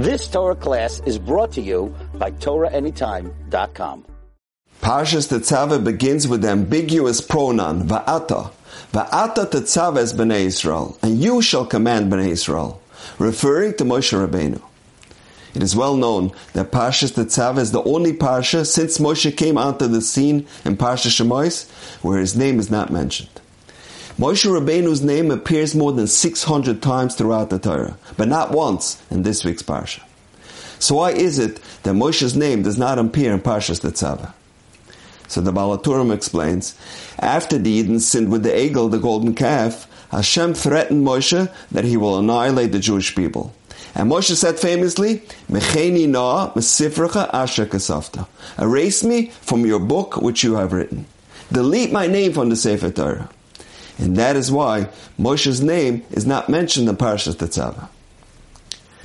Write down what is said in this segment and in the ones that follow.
This Torah class is brought to you by TorahAnytime.com. Parshas Tetzaveh begins with the ambiguous pronoun va'ata. Va'ata Tetzaveh b'nei Israel, and you shall command b'nei Israel, referring to Moshe Rabbeinu. It is well known that Parshas Tetzaveh is the only parsha since Moshe came onto the scene in Parshas Shemos where his name is not mentioned. Moshe Rabbeinu's name appears more than 600 times throughout the Torah, but not once in this week's parsha. So why is it that Moshe's name does not appear in Parshas Tetzaveh? So the Baal HaTurim explains, after the Eden sinned with the Egel, the golden calf, Hashem threatened Moshe that he will annihilate the Jewish people. And Moshe said famously, na asher. Erase me from your book which you have written. Delete my name from the Sefer Torah. And that is why Moshe's name is not mentioned in Parashat Tetzaveh.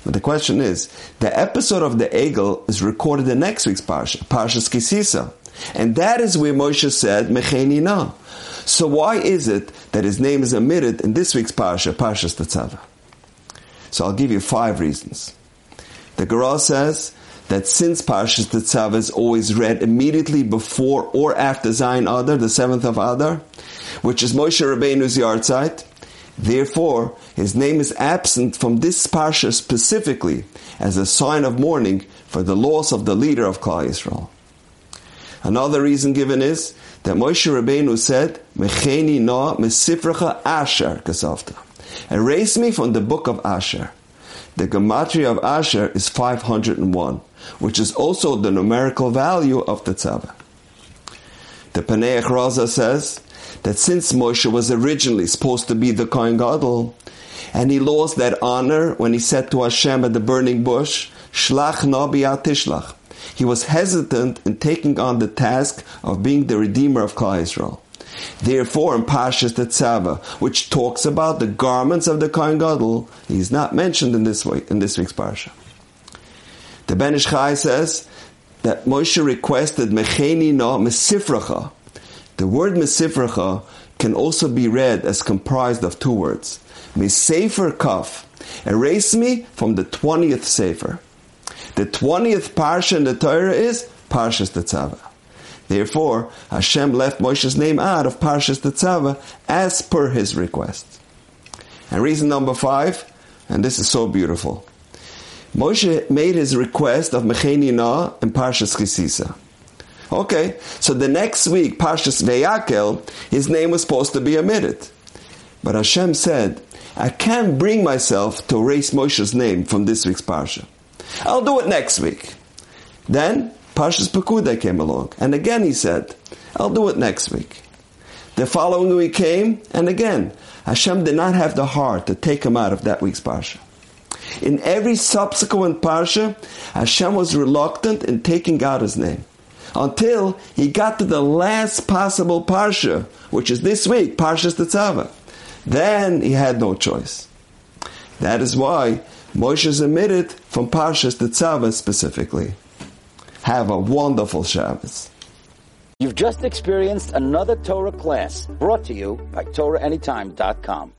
But the question is, the episode of the Egel is recorded in next week's Parsha, Parshas Kisisa. And that is where Moshe said, Mecheni na. So why is it that his name is omitted in this week's Parsha, Parshas Tetzaveh? So I'll give you five reasons. The Gemara says that since Parshas Tetzaveh is always read immediately before or after Zayin Adar, the seventh of Adar, which is Moshe Rabbeinu's yahrzeit, therefore his name is absent from this Parsha specifically as a sign of mourning for the loss of the leader of Klal Yisrael. Another reason given is that Moshe Rabbeinu said, Mecheni na asher kasavta. Erase me from the book of Asher. The gematria of Asher is 501, which is also the numerical value of the tzaveh. The Paneach Raza says that since Moshe was originally supposed to be the Kohen Gadol, and he lost that honor when he said to Hashem at the burning bush, Shlach na tishlach. He was hesitant in taking on the task of being the redeemer of Klal Yisrael. Therefore, in Parshas Tetzaveh, which talks about the garments of the Kohen Gadol, he is not mentioned in this week, in this week's parsha. The Ben Ish Chai says that Moshe requested Mecheni na Mesifracha. The word Mesifracha can also be read as comprised of two words. Mesefer Kaf. Erase me from the 20th Sefer. The 20th parsha in the Torah is Parshas Tetzaveh. Therefore, Hashem left Moshe's name out of Parshas Tetzaveh as per his request. And reason number five, and this is so beautiful. Moshe made his request of Mecheni Na in Parshas Kisisa. Okay, so the next week, Parshas Vayakhel, his name was supposed to be omitted. But Hashem said, I can't bring myself to erase Moshe's name from this week's Parsha. I'll do it next week. Then Parshas Pekudei came along, and again he said, I'll do it next week. The following week came, and again, Hashem did not have the heart to take him out of that week's Parsha. In every subsequent Parsha, Hashem was reluctant in taking out his name. Until he got to the last possible Parsha, which is this week, Parshas Tetzaveh. Then he had no choice. That is why Moshe is omitted from Parshas Tetzaveh specifically. Have a wonderful Shabbos. You've just experienced another Torah class brought to you by TorahAnytime.com.